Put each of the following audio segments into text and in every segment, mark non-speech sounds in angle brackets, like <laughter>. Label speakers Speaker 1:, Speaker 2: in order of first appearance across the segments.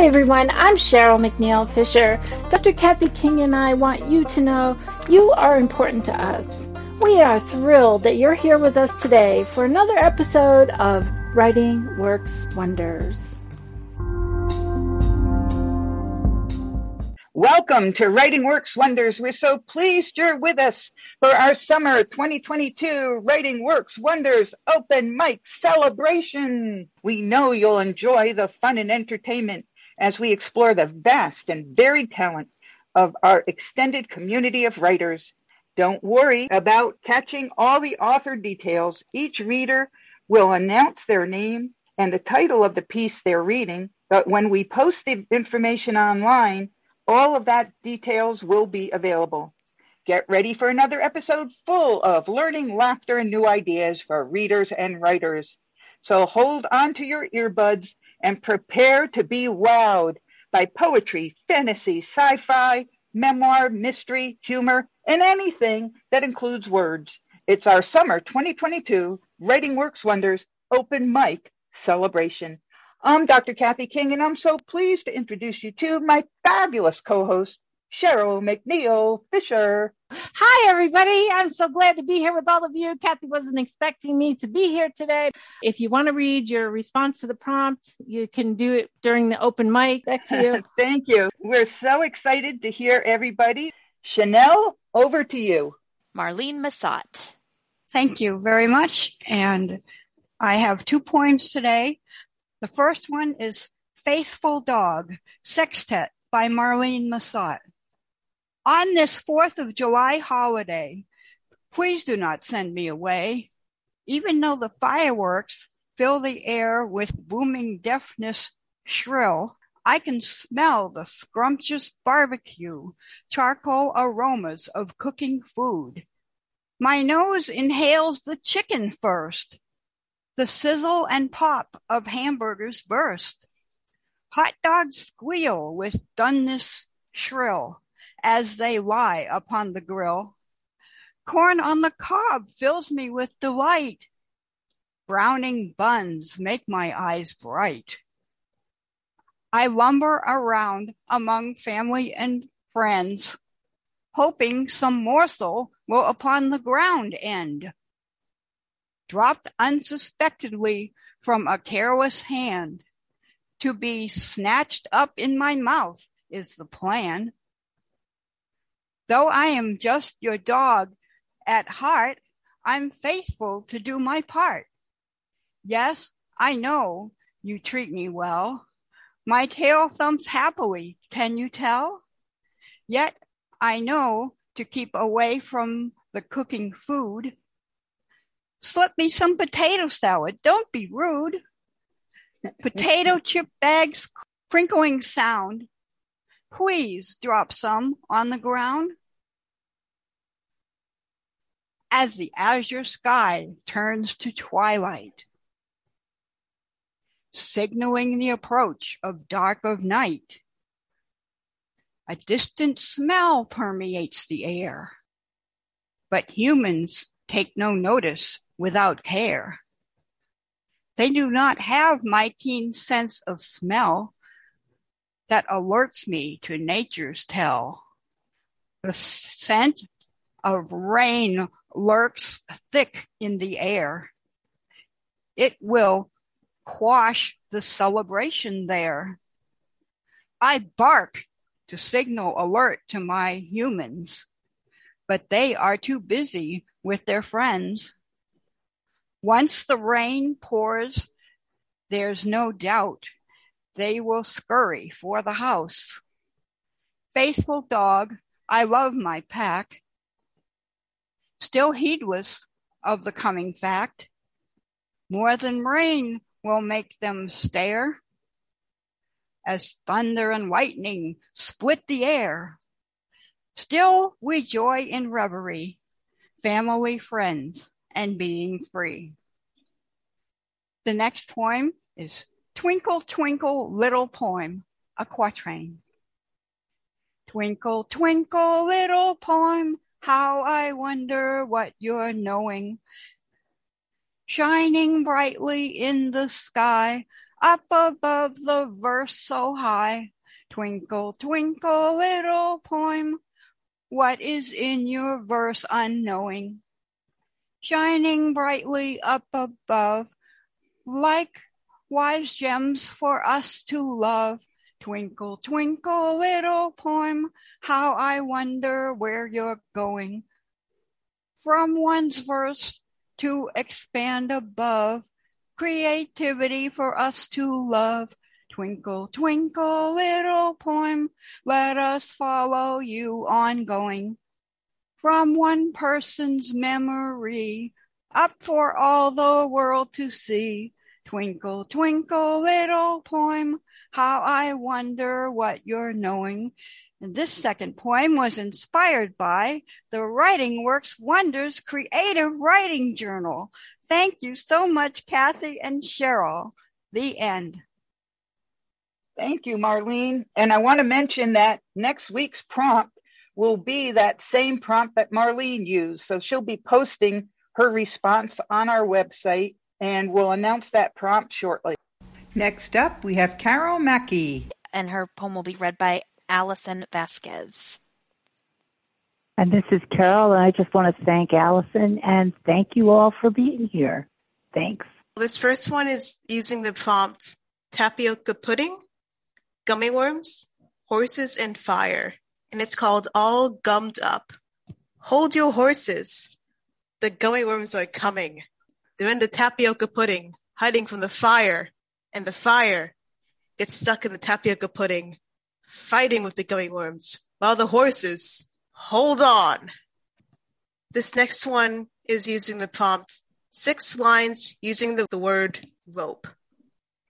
Speaker 1: Hi everyone, I'm Cheryl McNeil Fisher. Dr. Kathy King and I want you to know you are important to us. We are thrilled that you're here with us today for another episode of Writing Works Wonders.
Speaker 2: Welcome to Writing Works Wonders. We're so pleased you're with us for our summer 2022 Writing Works Wonders open mic celebration. We know you'll enjoy the fun and entertainment as we explore the vast and varied talent of our extended community of writers. Don't worry about catching all the author details. Each reader will announce their name and the title of the piece they're reading, but when we post the information online, all of that details will be available. Get ready for another episode full of learning, laughter, and new ideas for readers and writers. So hold on to your earbuds and prepare to be wowed by poetry, fantasy, sci-fi, memoir, mystery, humor, and anything that includes words. It's our summer 2022 Writing Works Wonders open mic celebration. I'm Dr. Kathy King, and I'm so pleased to introduce you to my fabulous co-host, Cheryl McNeil Fisher.
Speaker 1: Hi, everybody. I'm so glad to be here with all of you. Kathy wasn't expecting me to be here today. If you want to read your response to the prompt, you can do it during the open mic. Back to you. <laughs>
Speaker 2: Thank you. We're so excited to hear everybody. Chanel, over to you.
Speaker 3: Marlene Massat.
Speaker 4: Thank you very much. And I have two poems today. The first one is Faithful Dog, Sextet by Marlene Massot. On this 4th of July holiday, please do not send me away. Even though the fireworks fill the air with booming deafness shrill, I can smell the scrumptious barbecue, charcoal aromas of cooking food. My nose inhales the chicken first, the sizzle and pop of hamburgers burst. Hot dogs squeal with doneness shrill as they lie upon the grill. Corn on the cob fills me with delight. Browning buns make my eyes bright. I lumber around among family and friends, hoping some morsel will upon the ground end dropped unsuspectedly from a careless hand. To be snatched up in my mouth is the plan. Though I am just your dog at heart, I'm faithful to do my part. Yes, I know you treat me well. My tail thumps happily, can you tell? Yet I know to keep away from the cooking food Slip me some potato salad. Don't be rude. Potato <laughs> chip bags crinkling sound. Please drop some on the ground. As the azure sky turns to twilight, signaling the approach of dark of night, a distant smell permeates the air, but humans take no notice without care. They do not have my keen sense of smell that alerts me to nature's tell. The scent of rain lurks thick in the air. It will quash the celebration there. I bark to signal alert to my humans, but they are too busy with their friends once the rain pours, there's no doubt they will scurry for the house. Faithful dog, I love my pack. Still heedless of the coming fact, more than rain will make them stare as thunder and lightning split the air. Still we joy in reverie, family, friends, and being free. The next poem is Twinkle, Twinkle, Little Poem, a quatrain. Twinkle, twinkle, little poem, how I wonder what you're knowing. Shining brightly in the sky, up above the verse so high. Twinkle, twinkle, little poem, what is in your verse unknowing? Shining brightly up above, like wise gems for us to love. Twinkle, twinkle, little poem, how I wonder where you're going. From one's verse to expand above, creativity for us to love. Twinkle, twinkle, little poem, let us follow you ongoing. From one person's memory, up for all the world to see. Twinkle, twinkle, little poem, how I wonder what you're knowing. And this second poem was inspired by the Writing Works Wonders Creative Writing Journal. Thank you so much, Kathy and Cheryl. The end.
Speaker 2: Thank you, Marlene. And I want to mention that next week's prompt will be that same prompt that Marlene used. So she'll be posting her response on our website and we'll announce that prompt shortly. Next up, we have Carol Mackey.
Speaker 3: And her poem will be read by Allison Vasquez.
Speaker 5: And this is Carol, and I just want to thank Allison and thank you all for being here. Thanks.
Speaker 6: This first one is using the prompt tapioca pudding, gummy worms, horses, and fire. And it's called All Gummed Up. Hold your horses. The gummy worms are coming. They're in the tapioca pudding, hiding from the fire. And the fire gets stuck in the tapioca pudding, fighting with the gummy worms, while the horses hold on. This next one is using the prompt six lines using the, the word rope,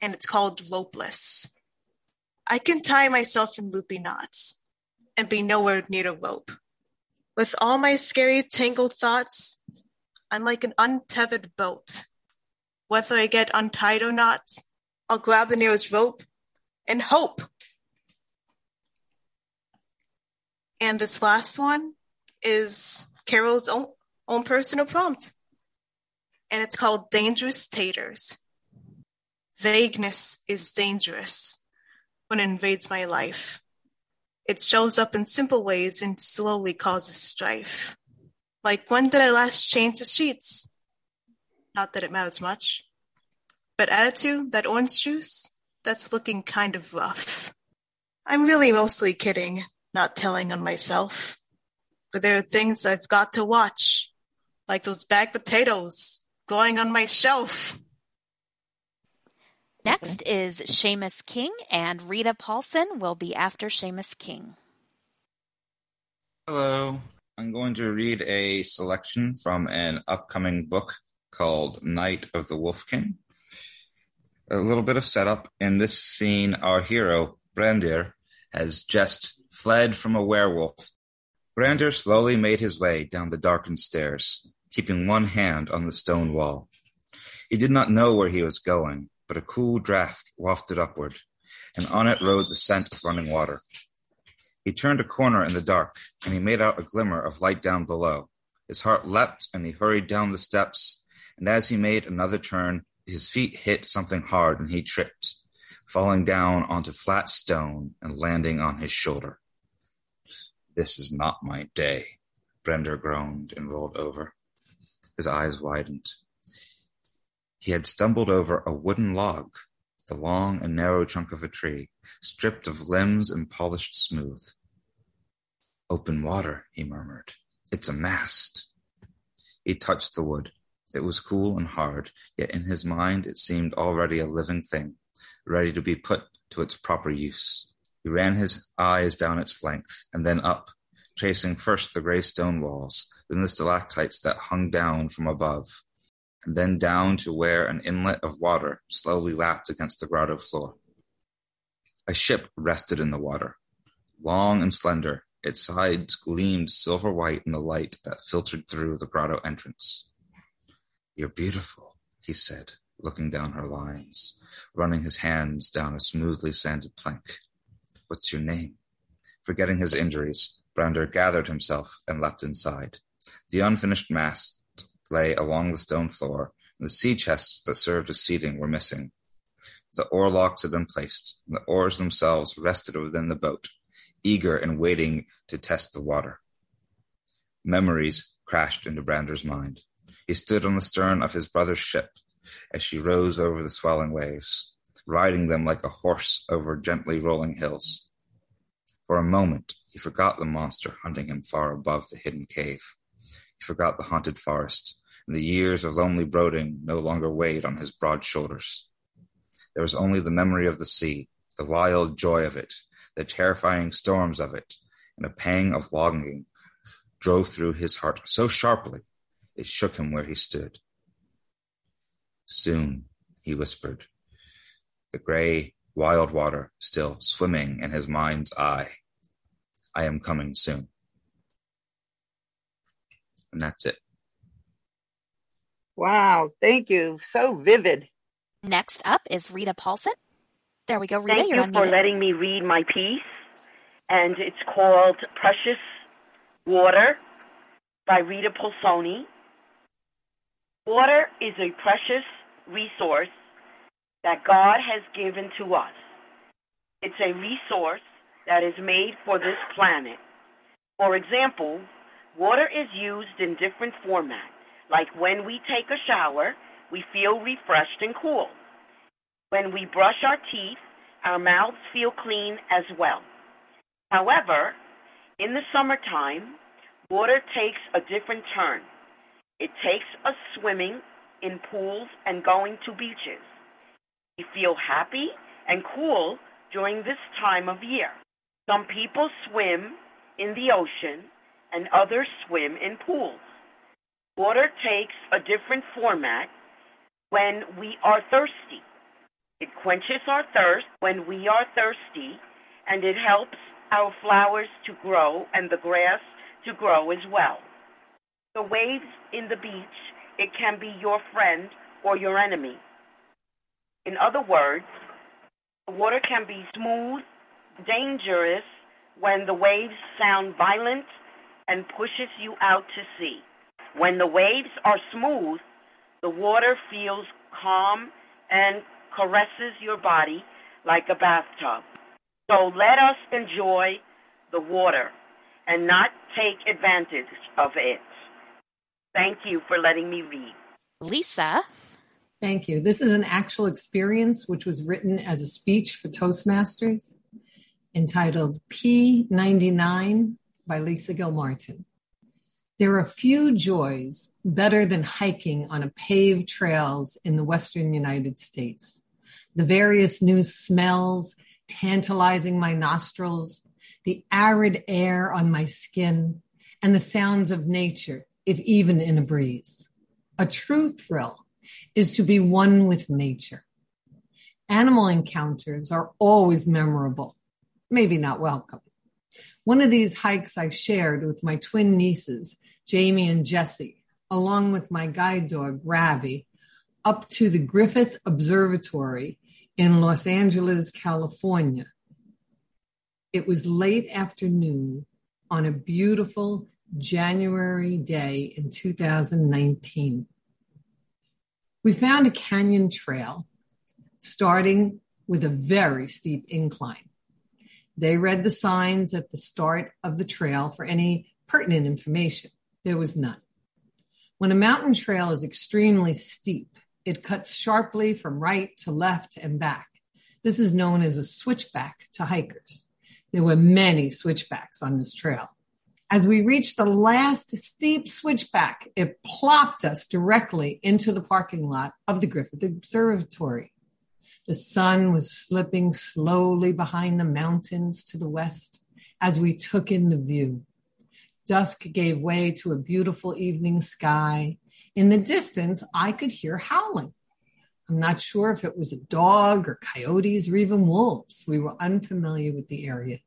Speaker 6: and it's called ropeless. I can tie myself in loopy knots and be nowhere near a rope. With all my scary tangled thoughts, I'm like an untethered boat. Whether I get untied or not, I'll grab the nearest rope and hope. And this last one is Carol's own, own personal prompt. And it's called Dangerous Taters. Vagueness is dangerous when it invades my life. It shows up in simple ways and slowly causes strife. Like when did I last change the sheets? Not that it matters much. But attitude, that orange juice, that's looking kind of rough. I'm really mostly kidding not telling on myself. But there are things I've got to watch, like those bag potatoes going on my shelf.
Speaker 3: Next is Seamus King, and Rita Paulson will be after Seamus King.
Speaker 7: Hello. I'm going to read a selection from an upcoming book called Night of the Wolf King. A little bit of setup. In this scene, our hero, Brandir, has just fled from a werewolf. Brandir slowly made his way down the darkened stairs, keeping one hand on the stone wall. He did not know where he was going, but a cool draught wafted upward, and on it rode the scent of running water. He turned a corner in the dark, and he made out a glimmer of light down below. His heart leapt, and he hurried down the steps, and as he made another turn, his feet hit something hard, and he tripped, falling down onto flat stone and landing on his shoulder. This is not my day, Brandir groaned and rolled over. His eyes widened. He had stumbled over a wooden log, the long and narrow trunk of a tree, stripped of limbs and polished smooth. Open water, he murmured. It's a mast. He touched the wood. It was cool and hard, yet in his mind it seemed already a living thing, ready to be put to its proper use. He ran his eyes down its length, and then up, tracing first the grey stone walls, then the stalactites that hung down from above, and then down to where an inlet of water slowly lapped against the grotto floor. A ship rested in the water. Long and slender, its sides gleamed silver white in the light that filtered through the grotto entrance. You're beautiful, he said, looking down her lines, running his hands down a smoothly sanded plank. What's your name? Forgetting his injuries, Brandir gathered himself and leapt inside. The unfinished mast lay along the stone floor, and the sea chests that served as seating were missing. The oarlocks had been placed, and the oars themselves rested within the boat, eager and waiting to test the water. Memories crashed into Brandir's mind. He stood on the stern of his brother's ship as she rose over the swelling waves, riding them like a horse over gently rolling hills. For a moment he forgot the monster hunting him far above the hidden cave. He forgot the haunted forest, and the years of lonely brooding no longer weighed on his broad shoulders. There was only the memory of the sea, the wild joy of it, the terrifying storms of it, and a pang of longing drove through his heart so sharply it shook him where he stood. Soon, he whispered, the gray, wild water still swimming in his mind's eye. I am coming soon. And that's it.
Speaker 2: Wow, thank you. So vivid.
Speaker 3: Next up is Rita Paulson. There we go, Rita.
Speaker 8: Thank
Speaker 3: you're
Speaker 8: you for
Speaker 3: unmuted.
Speaker 8: letting me read my piece, and it's called Precious Water by Rita Pulsoni. Water is a precious resource that God has given to us. It's a resource that is made for this planet. For example, water is used in different formats, like when we take a shower, we feel refreshed and cool. When we brush our teeth, our mouths feel clean as well. However, in the summertime, water takes a different turn. It takes us swimming in pools and going to beaches. We feel happy and cool during this time of year. Some people swim in the ocean and others swim in pools. Water takes a different format when we are thirsty. It quenches our thirst when we are thirsty, and it helps our flowers to grow and the grass to grow as well. The waves in the beach, it can be your friend or your enemy. In other words, the water can be smooth, dangerous when the waves sound violent and pushes you out to sea. When the waves are smooth, the water feels calm and caresses your body like a bathtub. So let us enjoy the water and not take advantage of it. Thank you for letting me read.
Speaker 3: Lisa.
Speaker 9: Thank you. This is an actual experience which was written as a speech for Toastmasters entitled P99 by Lisa Gilmartin. There are few joys better than hiking on a paved trails in the western United States. The various new smells tantalizing my nostrils, the arid air on my skin, and the sounds of nature, if even in a breeze. A true thrill is to be one with nature. Animal encounters are always memorable, maybe not welcome. One of these hikes I shared with my twin nieces, Jamie and Jesse, along with my guide dog, Ravi, up to the Griffith Observatory in Los Angeles, California. It was late afternoon on a beautiful January day in 2019. We found a canyon trail starting with a very steep incline. They read the signs at the start of the trail for any pertinent information. There was none. When a mountain trail is extremely steep, it cuts sharply from right to left and back. This is known as a switchback to hikers. There were many switchbacks on this trail. As we reached the last steep switchback, it plopped us directly into the parking lot of the Griffith Observatory. The sun was slipping slowly behind the mountains to the west as we took in the view. Dusk gave way to a beautiful evening sky. In the distance, I could hear howling. I'm not sure if it was a dog or coyotes or even wolves. We were unfamiliar with the area.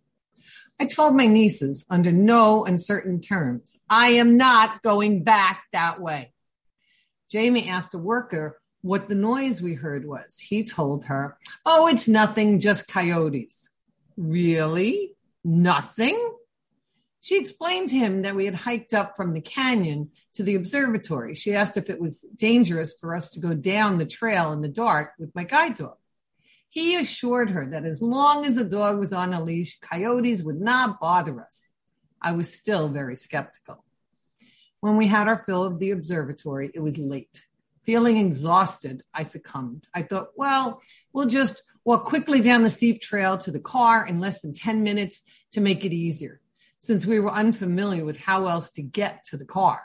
Speaker 9: I told my nieces under no uncertain terms, I am not going back that way. Jamie asked a worker what the noise we heard was. He told her, Oh, it's nothing, just coyotes. Really? Nothing? She explained to him that we had hiked up from the canyon to the observatory. She asked if it was dangerous for us to go down the trail in the dark with my guide dog. He assured her that as long as the dog was on a leash, coyotes would not bother us. I was still very skeptical. When we had our fill of the observatory, it was late. Feeling exhausted, I succumbed. I thought, well, we'll just walk quickly down the steep trail to the car in less than 10 minutes to make it easier, since we were unfamiliar with how else to get to the car.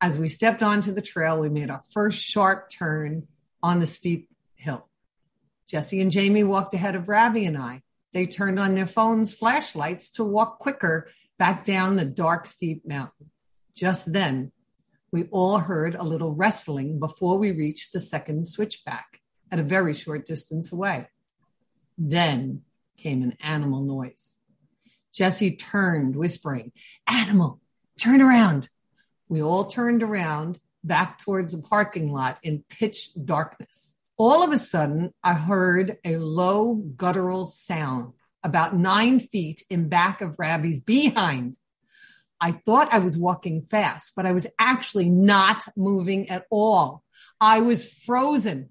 Speaker 9: As we stepped onto the trail, we made our first sharp turn on the steep hill. Jesse and Jamie walked ahead of Ravi and I. They turned on their phones' flashlights to walk quicker back down the dark, steep mountain. Just then, we all heard a little wrestling before we reached the second switchback at a very short distance away. Then came an animal noise. Jesse turned, whispering, Animal, turn around. We all turned around back towards the parking lot in pitch darkness. All of a sudden, I heard a low guttural sound about nine feet in back of Ravi's behind. I thought I was walking fast, but I was actually not moving at all. I was frozen.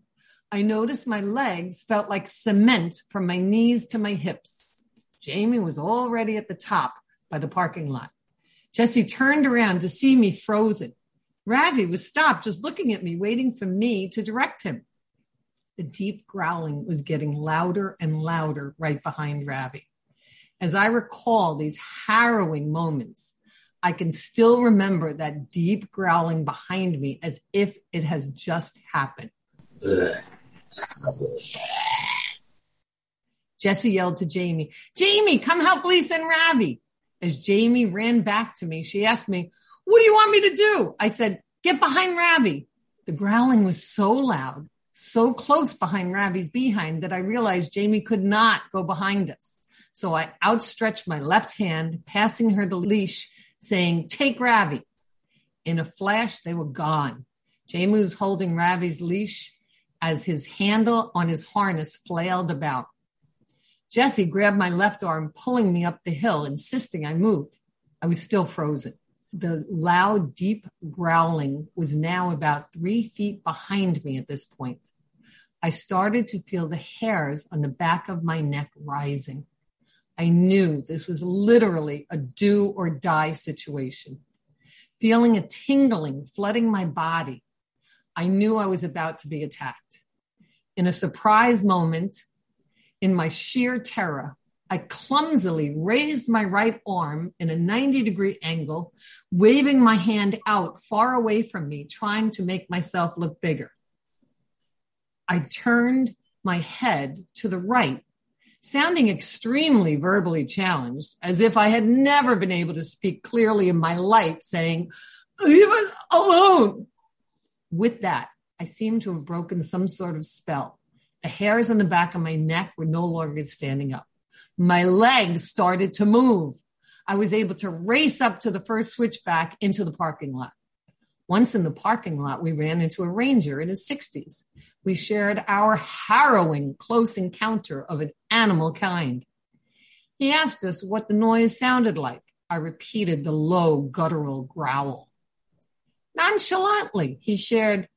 Speaker 9: I noticed my legs felt like cement from my knees to my hips. Jamie was already at the top by the parking lot. Jesse turned around to see me frozen. Ravi was stopped, just looking at me, waiting for me to direct him. The deep growling was getting louder and louder right behind Ravi. As I recall these harrowing moments, I can still remember that deep growling behind me as if it has just happened. Jesse yelled to Jamie, Jamie, come help Lisa and Ravi. As Jamie ran back to me, she asked me, What do you want me to do? I said, Get behind Ravi. The growling was so loud, so close behind Ravi's behind that I realized Jamie could not go behind us. So I outstretched my left hand, passing her the leash, saying, Take Ravi. In a flash, they were gone. Jamie was holding Ravi's leash as his handle on his harness flailed about. Jesse grabbed my left arm, pulling me up the hill, insisting I move. I was still frozen. The loud, deep growling was now about three feet behind me at this point. I started to feel the hairs on the back of my neck rising. I knew this was literally a do or die situation. Feeling a tingling flooding my body, I knew I was about to be attacked. In a surprise moment, in my sheer terror, I clumsily raised my right arm in a 90 degree angle, waving my hand out far away from me, trying to make myself look bigger. I turned my head to the right, sounding extremely verbally challenged, as if I had never been able to speak clearly in my life, saying, Leave us alone. With that, I seemed to have broken some sort of spell. The hairs on the back of my neck were no longer standing up. My legs started to move. I was able to race up to the first switchback into the parking lot. Once in the parking lot, we ran into a ranger in his 60s. We shared our harrowing close encounter of an animal kind. He asked us what the noise sounded like. I repeated the low guttural growl. Nonchalantly, he shared,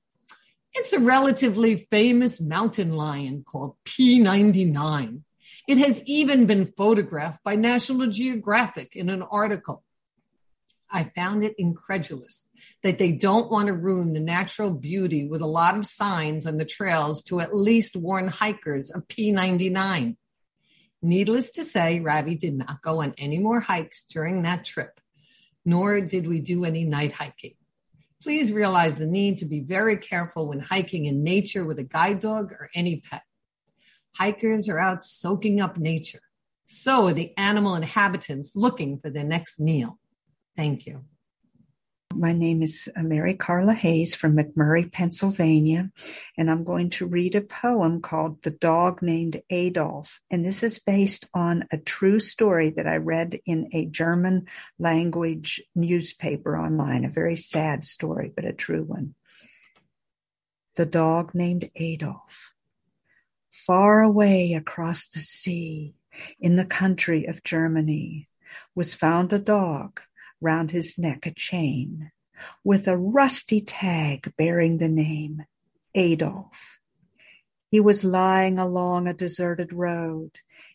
Speaker 9: it's a relatively famous mountain lion called P99. It has even been photographed by National Geographic in an article. I found it incredulous that they don't want to ruin the natural beauty with a lot of signs on the trails to at least warn hikers of P99. Needless to say, Ravi did not go on any more hikes during that trip, nor did we do any night hiking. Please realize the need to be very careful when hiking in nature with a guide dog or any pet. Hikers are out soaking up nature. So are the animal inhabitants looking for their next meal. Thank you.
Speaker 10: My name is uh, Mary Carla Hayes from McMurray, Pennsylvania, and I'm going to read a poem called The Dog Named Adolf. And this is based on a true story that I read in a German language newspaper online. A very sad story, but a true one. The Dog Named Adolf. Far away across the sea, in the country of Germany, was found a dog round his neck a chain with a rusty tag bearing the name Adolf. He was lying along a deserted road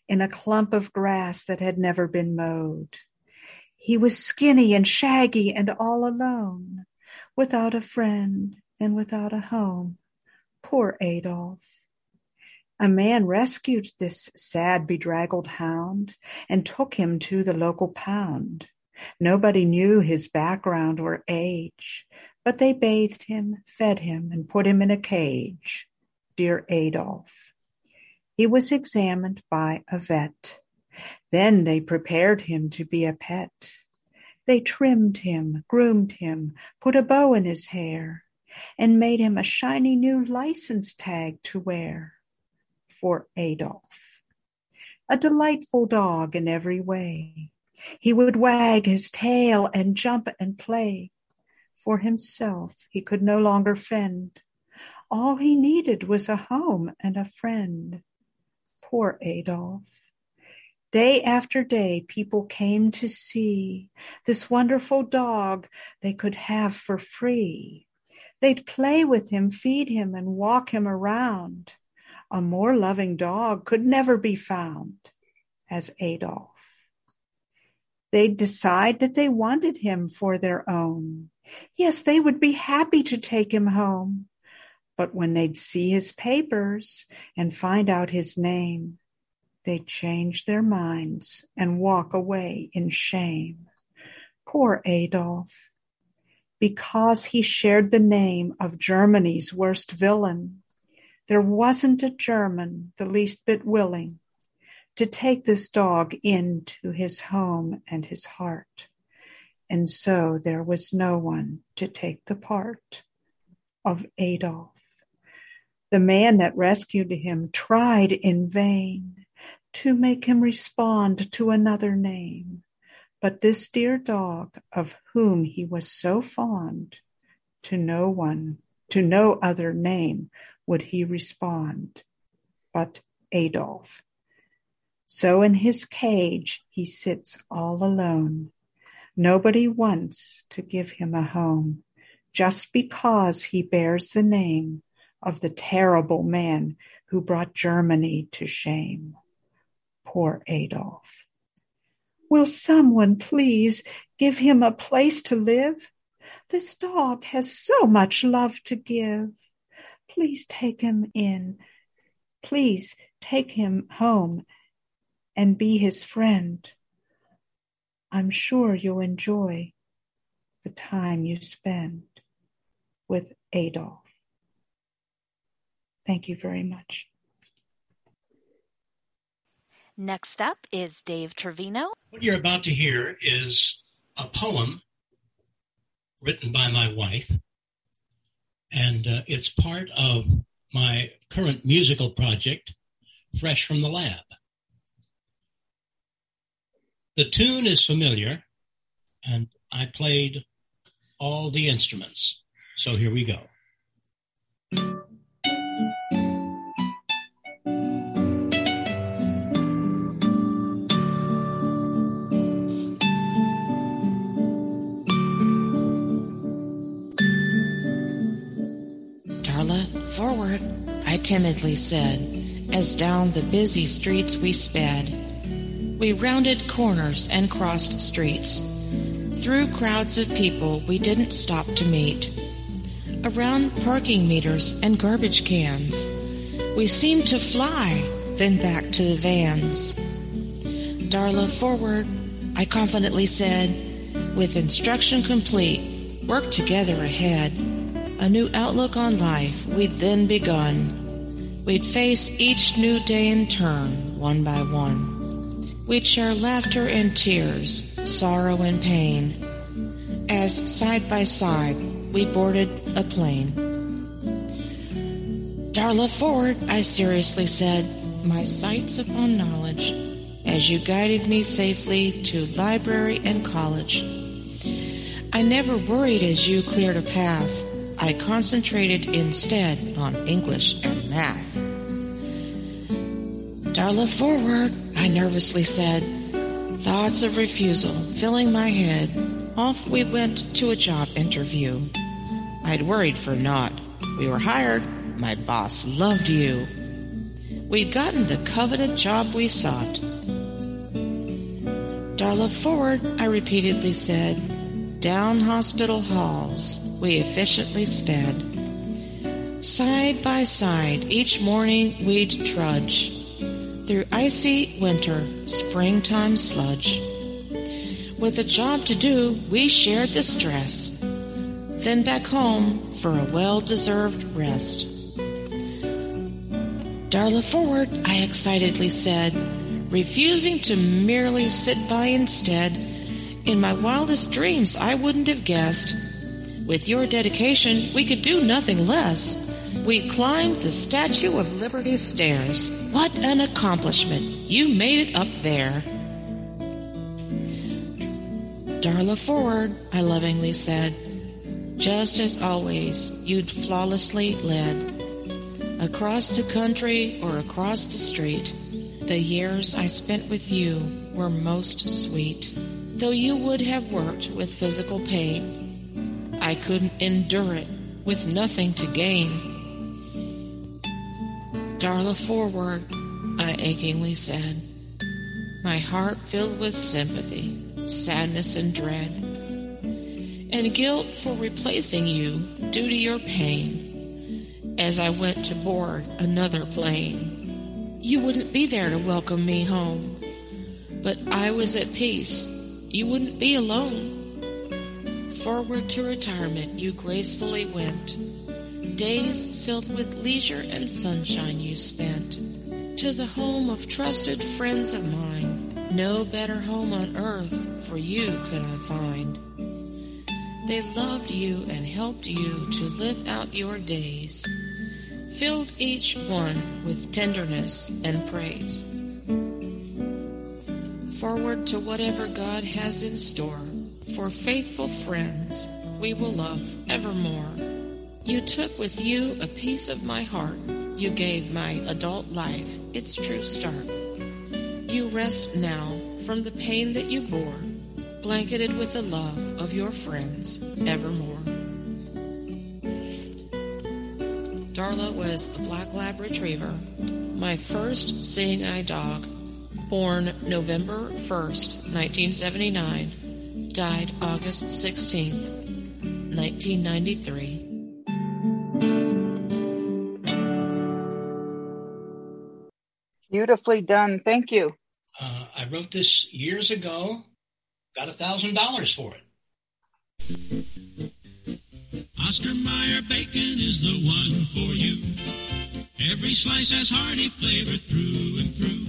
Speaker 10: in a clump of grass that had never been mowed. He was skinny and shaggy and all alone, without a friend and without a home. Poor Adolf. A man rescued this sad, bedraggled hound and took him to the local pound. Nobody knew his background or age, but they bathed him, fed him, and put him in a cage. Dear Adolf. He was examined by a vet. Then they prepared him to be a pet. They trimmed him, groomed him, put a bow in his hair, and made him a shiny new license tag to wear for Adolf. A delightful dog in every way. He would wag his tail and jump and play. For himself, he could no longer fend. All he needed was a home and a friend. Poor Adolf. Day after day, people came to see this wonderful dog they could have for free. They'd play with him, feed him, and walk him around. A more loving dog could never be found as Adolf. They'd decide that they wanted him for their own. Yes, they would be happy to take him home. But when they'd see his papers and find out his name, they'd change their minds and walk away in shame. Poor Adolf. Because he shared the name of Germany's worst villain, there wasn't a German the least bit willing to take this dog into his home and his heart. And so there was no one to take the part of Adolf. The man that rescued him tried in vain to make him respond to another name. But this dear dog, of whom he was so fond, to no one, to no other name would he respond but Adolf. So in his cage he sits all alone. Nobody wants to give him a home just because he bears the name of the terrible man who brought Germany to shame. Poor Adolf. Will someone please give him a place to live? This dog has so much love to give. Please take him in. Please take him home and be his friend. I'm sure you'll enjoy the time you spend with Adolf. Thank you very much.
Speaker 3: Next up is Dave Trevino.
Speaker 11: What you're about to hear is a poem written by my wife, and uh, it's part of my current musical project, Fresh from the Lab. The tune is familiar, and I played all the instruments. So here we go.
Speaker 12: Darla, forward, I timidly said, as down the busy streets we sped. We rounded corners and crossed streets. Through crowds of people we didn't stop to meet. Around parking meters and garbage cans. We seemed to fly, then back to the vans. Darla, forward, I confidently said. With instruction complete, work together ahead. A new outlook on life we'd then begun. We'd face each new day in turn, one by one. We'd share laughter and tears, sorrow and pain, as side by side we boarded a plane. Darla Ford, I seriously said, my sights upon knowledge, as you guided me safely to library and college. I never worried as you cleared a path. I concentrated instead on English and. Darla forward, I nervously said. Thoughts of refusal filling my head. Off we went to a job interview. I'd worried for naught. We were hired. My boss loved you. we'd gotten the coveted job we sought. Darla forward, I repeatedly said. Down hospital halls we efficiently sped. Side by side, each morning we'd trudge through icy winter, springtime sludge. With a job to do, we shared the stress. Then back home for a well deserved rest. Darla forward, I excitedly said, refusing to merely sit by instead. In my wildest dreams, I wouldn't have guessed. With your dedication, we could do nothing less. We climbed the Statue of Liberty stairs. What an accomplishment! You made it up there. Darla forward, I lovingly said. Just as always, you'd flawlessly led. Across the country or across the street, the years I spent with you were most sweet. Though you would have worked with physical pain, I couldn't endure it with nothing to gain. Darla forward, I achingly said, my heart filled with sympathy, sadness, and dread, and guilt for replacing you due to your pain as I went to board another plane. You wouldn't be there to welcome me home, but I was at peace. You wouldn't be alone. Forward to retirement you gracefully went Days filled with leisure and sunshine you spent. To the home of trusted friends of mine, no better home on earth for you could I find. They loved you and helped you to live out your days, filled each one with tenderness and praise. Forward to whatever God has in store, for faithful friends we will love evermore. You took with you a piece of my heart. You gave my adult life its true start. You rest now from the pain that you bore, blanketed with the love of your friends evermore. Darla was a black lab retriever, my first seeing eye dog, born November 1st, 1979, died August 16th, 1993.
Speaker 2: Beautifully done. Thank you.
Speaker 11: Uh, I wrote this years ago. Got a thousand dollars for it.
Speaker 13: Oscar Mayer bacon is the one for you. Every slice has hearty flavor through and through.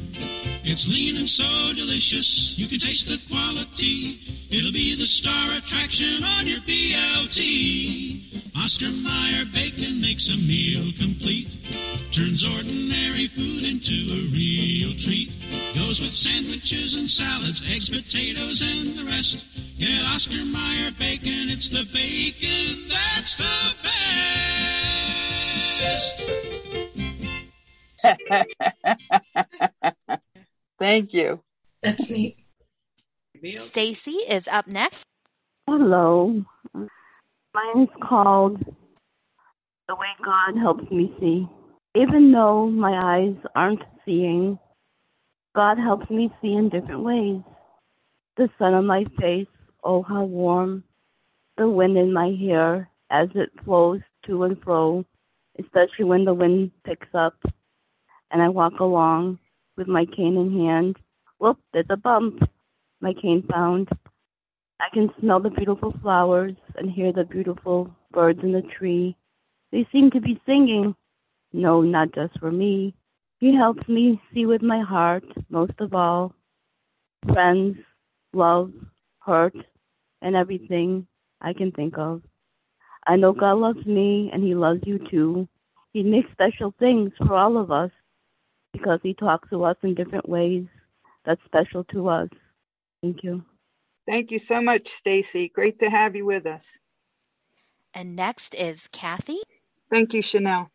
Speaker 13: It's lean and so delicious, you can taste the quality. It'll be the star attraction on your BLT. Oscar Mayer bacon makes a meal complete. Turns ordinary food into a real treat. Goes with sandwiches and salads, eggs, potatoes, and the rest. Get Oscar Mayer bacon, it's the bacon that's the
Speaker 2: best. <laughs> Thank you.
Speaker 9: That's neat.
Speaker 3: Stacy is up next.
Speaker 14: Hello. Mine is called The Way God Helps Me See. Even though my eyes aren't seeing, God helps me see in different ways. The sun on my face, oh how warm. The wind in my hair as it flows to and fro, especially when the wind picks up and I walk along with my cane in hand. Whoop, there's a bump. My cane found. I can smell the beautiful flowers and hear the beautiful birds in the tree. They seem to be singing no, not just for me. He helps me see with my heart, most of all, friends, love, hurt, and everything I can think of. I know God loves me and He loves you too. He makes special things for all of us because He talks to us in different ways that's special to us. Thank you.
Speaker 2: Thank you so much, Stacy. Great to have you with us.
Speaker 3: And next is Kathy.
Speaker 2: Thank you, Chanel.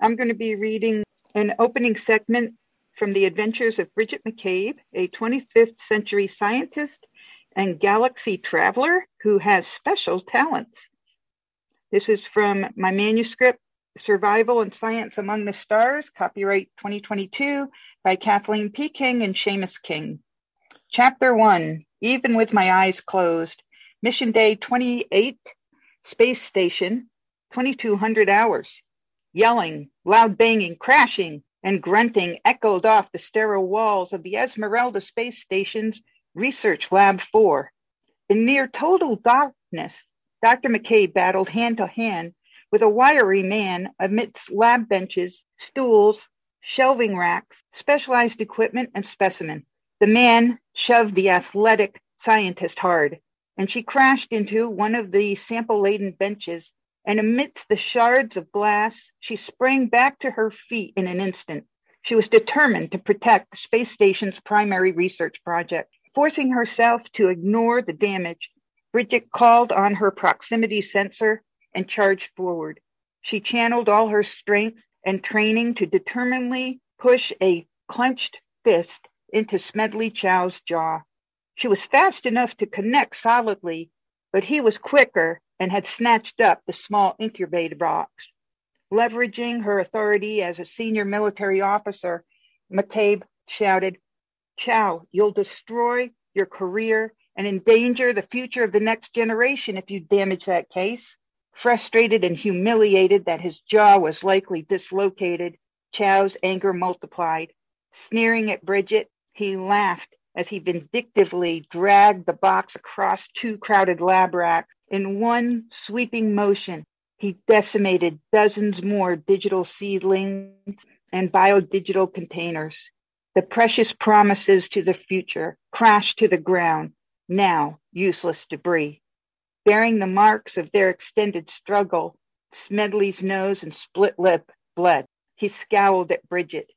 Speaker 2: I'm going to be reading an opening segment from The Adventures of Bridget McCabe, a 25th century scientist and galaxy traveler who has special talents. This is from my manuscript Survival and Science Among the Stars, copyright 2022 by Kathleen P. King and Seamus King. Chapter 1 Even with My Eyes Closed, Mission Day 28, Space Station, 2200 hours. Yelling, loud banging, crashing, and grunting echoed off the sterile walls of the Esmeralda Space Station's Research Lab 4. In near total darkness, Dr. McKay battled hand to hand with a wiry man amidst lab benches, stools, shelving racks, specialized equipment, and specimen. The man shoved the athletic scientist hard, and she crashed into one of the sample laden benches. And amidst the shards of glass, she sprang back to her feet in an instant. She was determined to protect the space station's primary research project. Forcing herself to ignore the damage, Bridget called on her proximity sensor and charged forward. She channeled all her strength and training to determinedly push a clenched fist into Smedley Chow's jaw. She was fast enough to connect solidly, but he was quicker and had snatched up the small incubator box. Leveraging her authority as a senior military officer, McCabe shouted, Chow, you'll destroy your career and endanger the future of the next generation if you damage that case. Frustrated and humiliated that his jaw was likely dislocated, Chow's anger multiplied. Sneering at Bridget, he laughed as he vindictively dragged the box across two crowded lab racks. In one sweeping motion, he decimated dozens more digital seedlings and biodigital containers. The precious promises to the future crashed to the ground, now useless debris. Bearing the marks of their extended struggle, Smedley's nose and split lip bled. He scowled at Bridget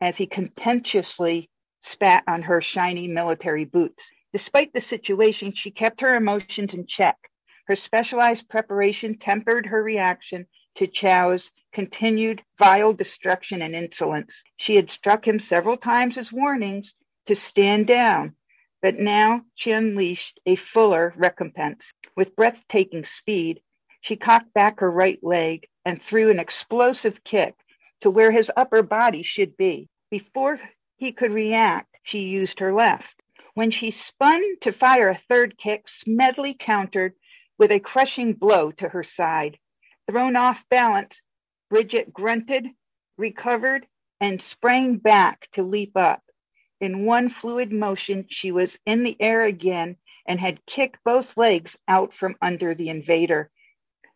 Speaker 2: as he contemptuously spat on her shiny military boots. Despite the situation, she kept her emotions in check. Her specialized preparation tempered her reaction to Chow's continued vile destruction and insolence. She had struck him several times as warnings to stand down, but now she unleashed a fuller recompense. With breathtaking speed, she cocked back her right leg and threw an explosive kick to where his upper body should be. Before he could react, she used her left. When she spun to fire a third kick, Smedley countered with a crushing blow to her side. Thrown off balance, Bridget grunted, recovered, and sprang back to leap up. In one fluid motion, she was in the air again and had kicked both legs out from under the invader.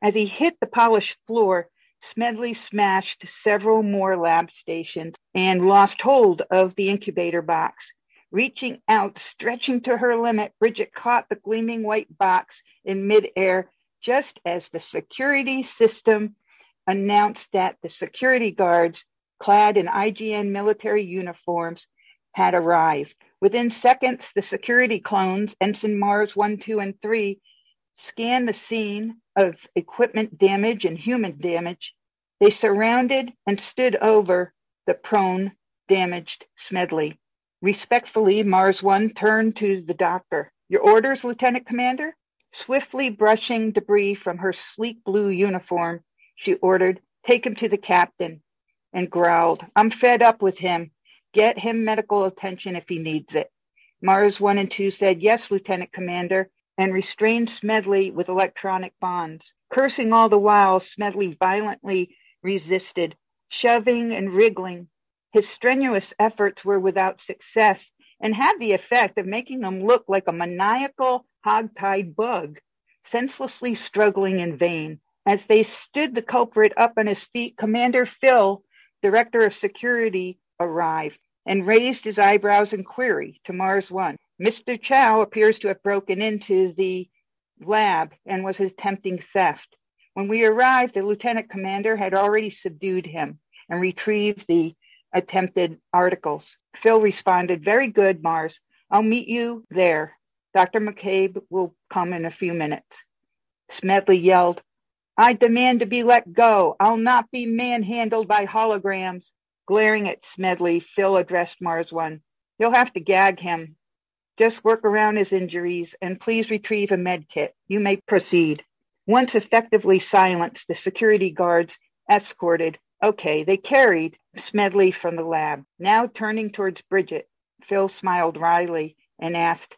Speaker 2: As he hit the polished floor, Smedley smashed several more lab stations and lost hold of the incubator box. Reaching out, stretching to her limit, Bridget caught the gleaming white box in midair just as the security system announced that the security guards, clad in IGN military uniforms, had arrived. Within seconds, the security clones, Ensign Mars 1, 2, and 3, scanned the scene of equipment damage and human damage. They surrounded and stood over the prone, damaged Smedley. Respectfully, Mars 1 turned to the doctor. Your orders, Lieutenant Commander? Swiftly brushing debris from her sleek blue uniform, she ordered, Take him to the captain, and growled, I'm fed up with him. Get him medical attention if he needs it. Mars 1 and 2 said, Yes, Lieutenant Commander, and restrained Smedley with electronic bonds. Cursing all the while, Smedley violently resisted, shoving and wriggling. His strenuous efforts were without success and had the effect of making him look like a maniacal, hog-tied bug, senselessly struggling in vain. As they stood the culprit up on his feet, Commander Phil, Director of Security, arrived and raised his eyebrows in query to Mars One. Mr. Chow appears to have broken into the lab and was attempting theft. When we arrived, the lieutenant commander had already subdued him and retrieved the attempted articles. Phil responded, Very good, Mars. I'll meet you there. Dr. McCabe will come in a few minutes. Smedley yelled, I demand to be let go. I'll not be manhandled by holograms. Glaring at Smedley, Phil addressed Mars One. You'll have to gag him. Just work around his injuries and please retrieve a med kit. You may proceed. Once effectively silenced, the security guards escorted. Okay, they carried Smedley from the lab. Now turning towards Bridget, Phil smiled wryly and asked,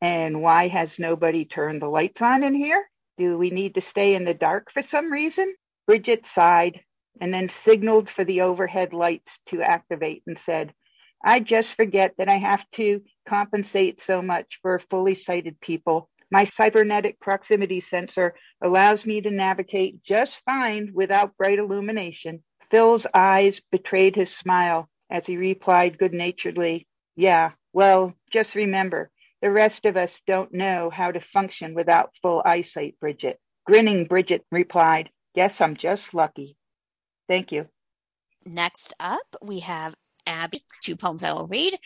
Speaker 2: And why has nobody turned the lights on in here? Do we need to stay in the dark for some reason? Bridget sighed and then signaled for the overhead lights to activate and said, I just forget that I have to compensate so much for fully sighted people. My cybernetic proximity sensor allows me to navigate just fine without bright illumination. Phil's eyes betrayed his smile as he replied good naturedly, Yeah, well, just remember, the rest of us don't know how to function without full eyesight, Bridget. Grinning, Bridget replied, Guess I'm just lucky. Thank you.
Speaker 15: Next up, we have Abby, two poems I will read,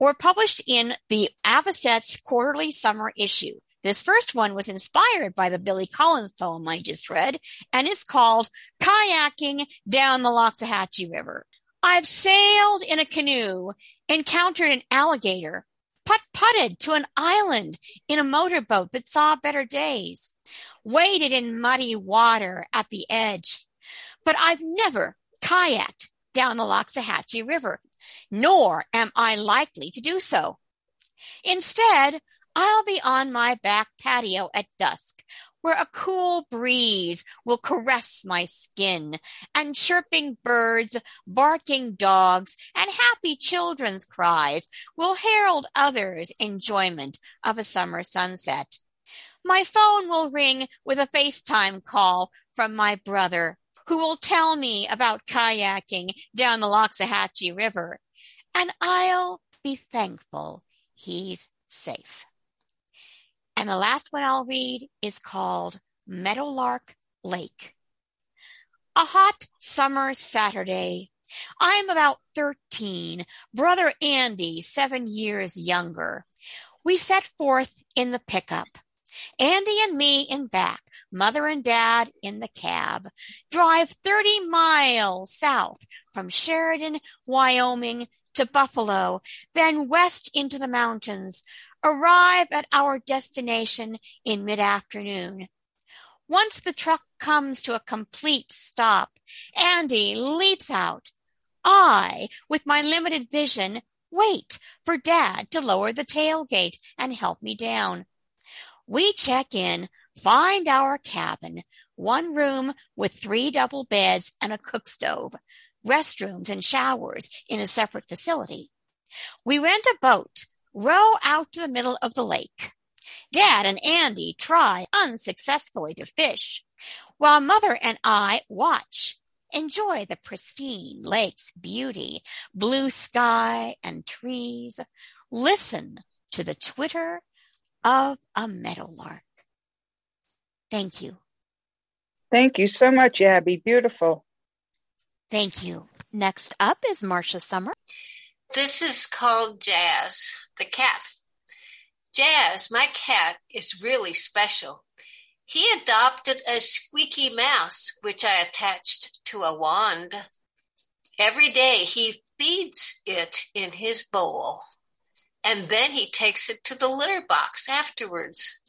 Speaker 15: were published in the Avocet's quarterly summer issue. This first one was inspired by the Billy Collins poem I just read and it's called Kayaking Down the Loxahatchee River. I've sailed in a canoe, encountered an alligator, putt putted to an island in a motorboat that saw better days, waded in muddy water at the edge. But I've never kayaked down the Loxahatchee River, nor am I likely to do so. Instead, I'll be on my back patio at dusk, where a cool breeze will caress my skin, and chirping birds, barking dogs, and happy children's cries will herald others' enjoyment of a summer sunset. My phone will ring with a FaceTime call from my brother, who will tell me about kayaking down the Loxahatchee River, and I'll be thankful he's safe. And the last one I'll read is called Meadowlark Lake. A hot summer Saturday. I'm about 13, brother Andy, seven years younger. We set forth in the pickup. Andy and me in back, mother and dad in the cab, drive 30 miles south from Sheridan, Wyoming to Buffalo, then west into the mountains, arrive at our destination in mid afternoon. Once the truck comes to a complete stop, Andy leaps out. I, with my limited vision, wait for dad to lower the tailgate and help me down. We check in, find our cabin, one room with three double beds and a cook stove, restrooms and showers in a separate facility. We rent a boat, row out to the middle of the lake. Dad and Andy try unsuccessfully to fish, while Mother and I watch, enjoy the pristine lake's beauty, blue sky and trees, listen to the twitter of a meadowlark. Thank you.
Speaker 2: Thank you so much, Abby. Beautiful.
Speaker 15: Thank you.
Speaker 3: Next up is Marcia Summer.
Speaker 16: This is called Jazz, the cat. Jazz, my cat, is really special. He adopted a squeaky mouse, which I attached to a wand. Every day he feeds it in his bowl, and then he takes it to the litter box afterwards.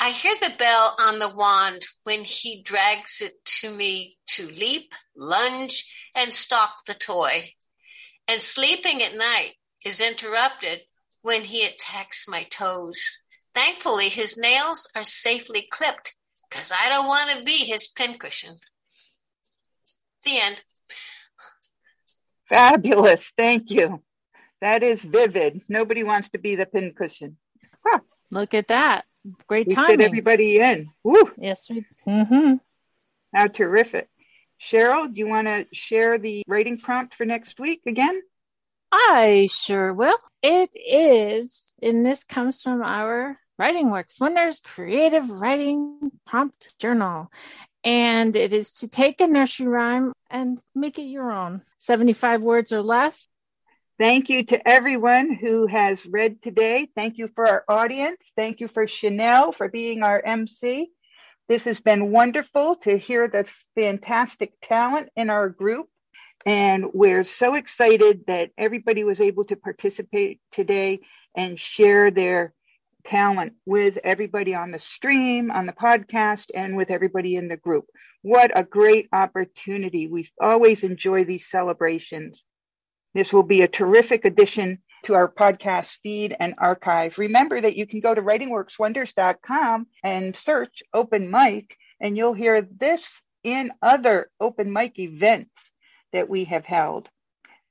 Speaker 16: I hear the bell on the wand when he drags it to me to leap, lunge, and stalk the toy. And sleeping at night is interrupted when he attacks my toes. Thankfully, his nails are safely clipped because I don't want to be his pincushion. The end.
Speaker 2: Fabulous. Thank you. That is vivid. Nobody wants to be the pincushion. Huh.
Speaker 1: Look at that. Great
Speaker 2: We
Speaker 1: timing.
Speaker 2: fit everybody in. Woo.
Speaker 1: Yes, we. Mm-hmm.
Speaker 2: How terrific. Cheryl, do you want to share the writing prompt for next week again?
Speaker 1: I sure will. It is, and this comes from our Writing Works Wonders Creative Writing Prompt Journal. And it is to take a nursery rhyme and make it your own. 75 words or less.
Speaker 2: Thank you to everyone who has read today. Thank you for our audience. Thank you for Chanel for being our MC. This has been wonderful to hear the fantastic talent in our group. And we're so excited that everybody was able to participate today and share their talent with everybody on the stream, on the podcast, and with everybody in the group. What a great opportunity. We always enjoy these celebrations. This will be a terrific addition to our podcast feed and archive. Remember that you can go to writingworkswonders.com and search open mic, and you'll hear this and other open mic events that we have held.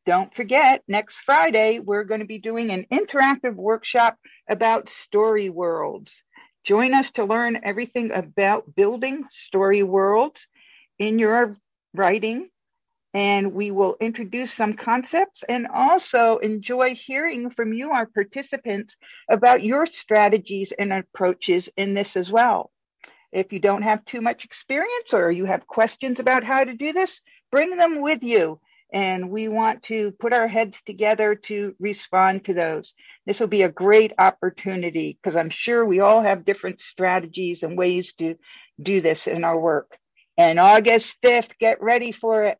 Speaker 2: Don't forget, next Friday, we're going to be doing an interactive workshop about story worlds. Join us to learn everything about building story worlds in your writing. And we will introduce some concepts and also enjoy hearing from you, our participants, about your strategies and approaches in this as well. If you don't have too much experience or you have questions about how to do this, bring them with you and we want to put our heads together to respond to those. This will be a great opportunity because I'm sure we all have different strategies and ways to do this in our work. And August 5th, get ready for it.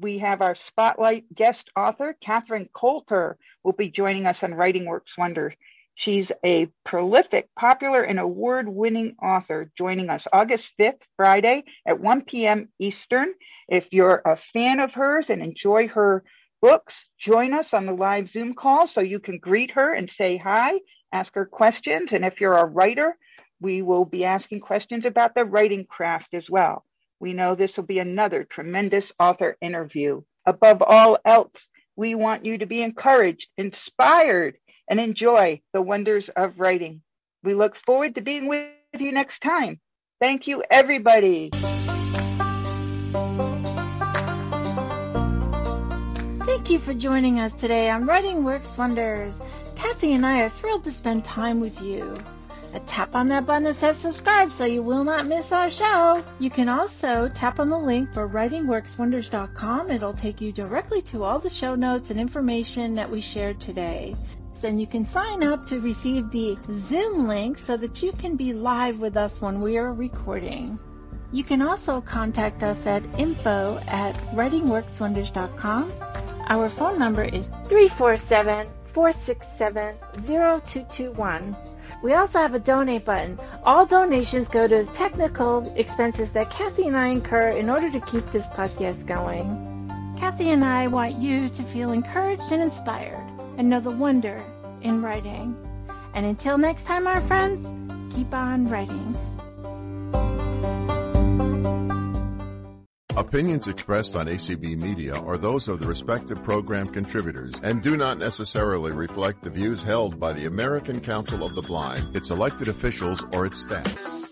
Speaker 2: We have our spotlight guest author, Catherine Coulter, will be joining us on Writing Works Wonder. She's a prolific, popular, and award winning author joining us August 5th, Friday at 1 p.m. Eastern. If you're a fan of hers and enjoy her books, join us on the live Zoom call so you can greet her and say hi, ask her questions. And if you're a writer, we will be asking questions about the writing craft as well. We know this will be another tremendous author interview. Above all else, we want you to be encouraged, inspired, and enjoy the wonders of writing. We look forward to being with you next time. Thank you, everybody.
Speaker 1: Thank you for joining us today on Writing Works Wonders. Kathy and I are thrilled to spend time with you. A tap on that button that says subscribe so you will not miss our show. You can also tap on the link for writingworkswonders.com. It'll take you directly to all the show notes and information that we shared today then you can sign up to receive the Zoom link so that you can be live with us when we are recording. You can also contact us at info at writingworkswonders.com. Our phone number is 347 467 0221. We also have a donate button. All donations go to technical expenses that Kathy and I incur in order to keep this podcast going. Kathy and I want you to feel encouraged and inspired and know the wonder in writing. And until next time, our friends, keep on writing.
Speaker 17: Opinions expressed on ACB Media are those of the respective program contributors and do not necessarily reflect the views held by the American Council of the Blind, its elected officials, or its staff.